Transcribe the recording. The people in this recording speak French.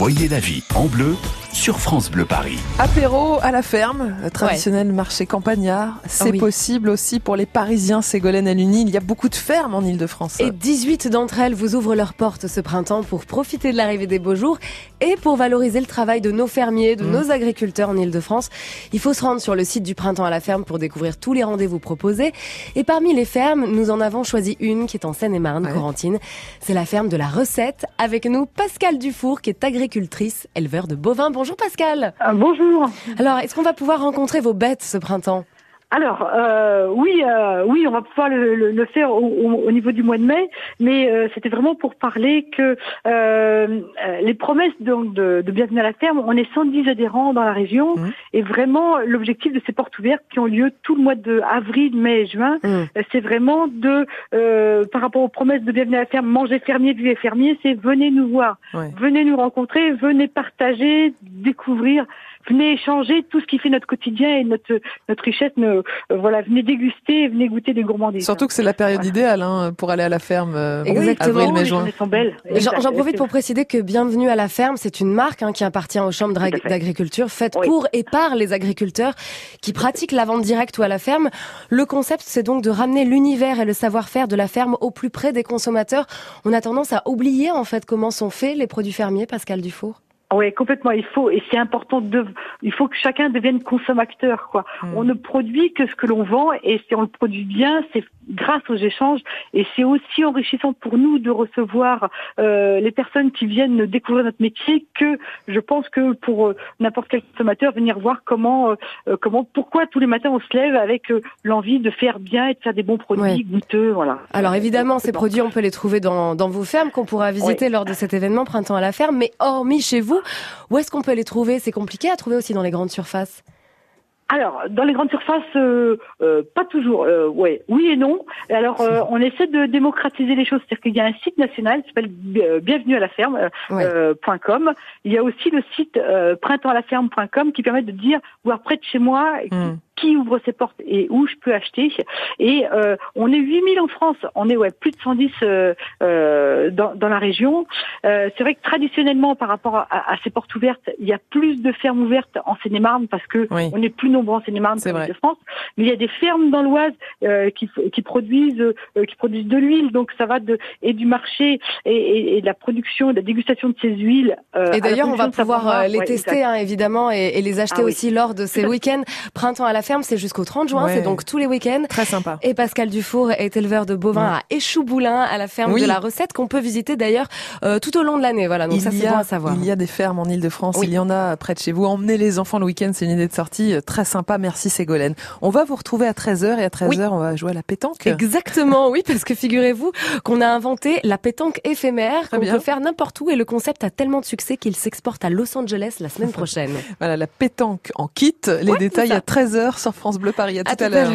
Voyez la vie en bleu sur France Bleu Paris. Apéro à la ferme, le traditionnel marché campagnard. C'est Oui. possible aussi pour les Parisiens, Ségolène et Luni. Il y a beaucoup de fermes en Ile-de-France. Et 18 d'entre elles vous ouvrent leurs portes ce printemps pour profiter de l'arrivée des beaux jours et pour valoriser le travail de nos fermiers, de nos agriculteurs en Ile-de-France. Il faut se rendre sur le site du printemps à la ferme pour découvrir tous les rendez-vous proposés. Et parmi les fermes, nous en avons choisi une qui est en Seine-et-Marne, Ouais. Corentine. C'est la ferme de la recette. Avec nous, Pascal Dufour, qui est agricultrice, éleveur de bovins. Bonjour Pascal. Ah, bonjour. Alors, est-ce qu'on va pouvoir rencontrer vos bêtes ce printemps? Alors euh, oui, euh, oui, on va pouvoir le, le- le faire au, au- au niveau du mois de mai, mais euh, c'était vraiment pour parler que les promesses de, de Bienvenue à la ferme, on est 110 adhérents dans la région, Mhm. et vraiment l'objectif de ces portes ouvertes qui ont lieu tout le mois de avril, mai et juin, euh, c'est vraiment de, euh, par rapport aux promesses de Bienvenue à la ferme, manger fermier, vivez fermier, c'est venez nous voir, Ouais. venez nous rencontrer, venez partager, découvrir, venez échanger tout ce qui fait notre quotidien et notre notre richesse. ne- euh, voilà, venez déguster, venez goûter des gourmandises. Surtout que c'est la période Voilà. idéale hein, pour aller à la ferme. euh, Exactement. Avril, mai, les juin. journées sont belles. J'en profite pour préciser que Bienvenue à la ferme, c'est une marque hein, qui appartient aux chambres d'agriculture, faite Oui. pour et par les agriculteurs qui pratiquent la vente directe ou à la ferme. Le concept, c'est donc de ramener l'univers et le savoir-faire de la ferme au plus près des consommateurs. On a tendance à oublier en fait comment sont faits les produits fermiers, Pascal Dufour. Oui, complètement. Il faut et c'est important de. Il faut que chacun devienne consommateur. Quoi. Mm. On ne produit que ce que l'on vend et si on le produit bien, c'est grâce aux échanges et c'est aussi enrichissant pour nous de recevoir euh, les personnes qui viennent découvrir notre métier que je pense que pour euh, n'importe quel consommateur venir voir comment euh, comment pourquoi tous les matins on se lève avec euh, l'envie de faire bien et de faire des bons produits goûteux. Voilà. Alors évidemment, ces produits, on peut les trouver dans, dans vos fermes qu'on pourra visiter lors de cet événement Printemps à la ferme. Mais hormis chez vous, où est-ce qu'on peut les trouver? C'est compliqué à trouver aussi dans les grandes surfaces. Alors, dans les grandes surfaces, euh, euh, pas toujours. Euh, ouais, oui et non. Alors, euh, on essaie de démocratiser les choses. C'est-à-dire qu'il y a un site national qui s'appelle euh, Bienvenue à la ferme euh, Ouais. Il y a aussi le site euh, printemps-à-la-ferme.com qui permet de dire voir près de chez moi qui, Mm. Qui ouvre ses portes et où je peux acheter. Et euh, on est 8000 en France. On est ouais plus de 110 euh, euh, dans, dans la région. Euh, c'est vrai que traditionnellement, par rapport à, à ces portes ouvertes, il y a plus de fermes ouvertes en Seine-et-Marne parce que Oui. on est plus nombreux en Seine-et-Marne qu'en de France. Mais il y a des fermes dans l'Oise qui, qui produisent qui produisent de l'huile, donc ça va de et du marché et, et, et de la production, de la dégustation de ces huiles. Et d'ailleurs, on va pouvoir les Ouais, tester, hein, évidemment, et, et les acheter Ah oui. aussi lors de ces week-ends. Printemps à la ferme, c'est jusqu'au 30 juin, Ouais. c'est donc tous les week-ends. Très sympa. Et Pascal Dufour est éleveur de bovins à Échouboulin, à la ferme Oui. de la recette, qu'on peut visiter d'ailleurs euh, tout au long de l'année. Voilà, donc il, ça y c'est a, bon à savoir. il y a des fermes en Ile-de-France, Oui. il y en a près de chez vous. Emmenez les enfants le week-end, c'est une idée de sortie euh, très sympa. Merci Ségolène. On va vous retrouver à 13h et à 13h, Oui. on va jouer à la pétanque. Exactement, oui, parce que figurez-vous qu'on a inventé la pétanque éphémère qu'on peut faire n'importe où et le concept a tellement de succès qu'il s'exporte à Los Angeles la semaine prochaine. Voilà, la pétanque en kit. Les Ouais, détails à 13h sur France Bleu Paris. À, À tout à l'heure.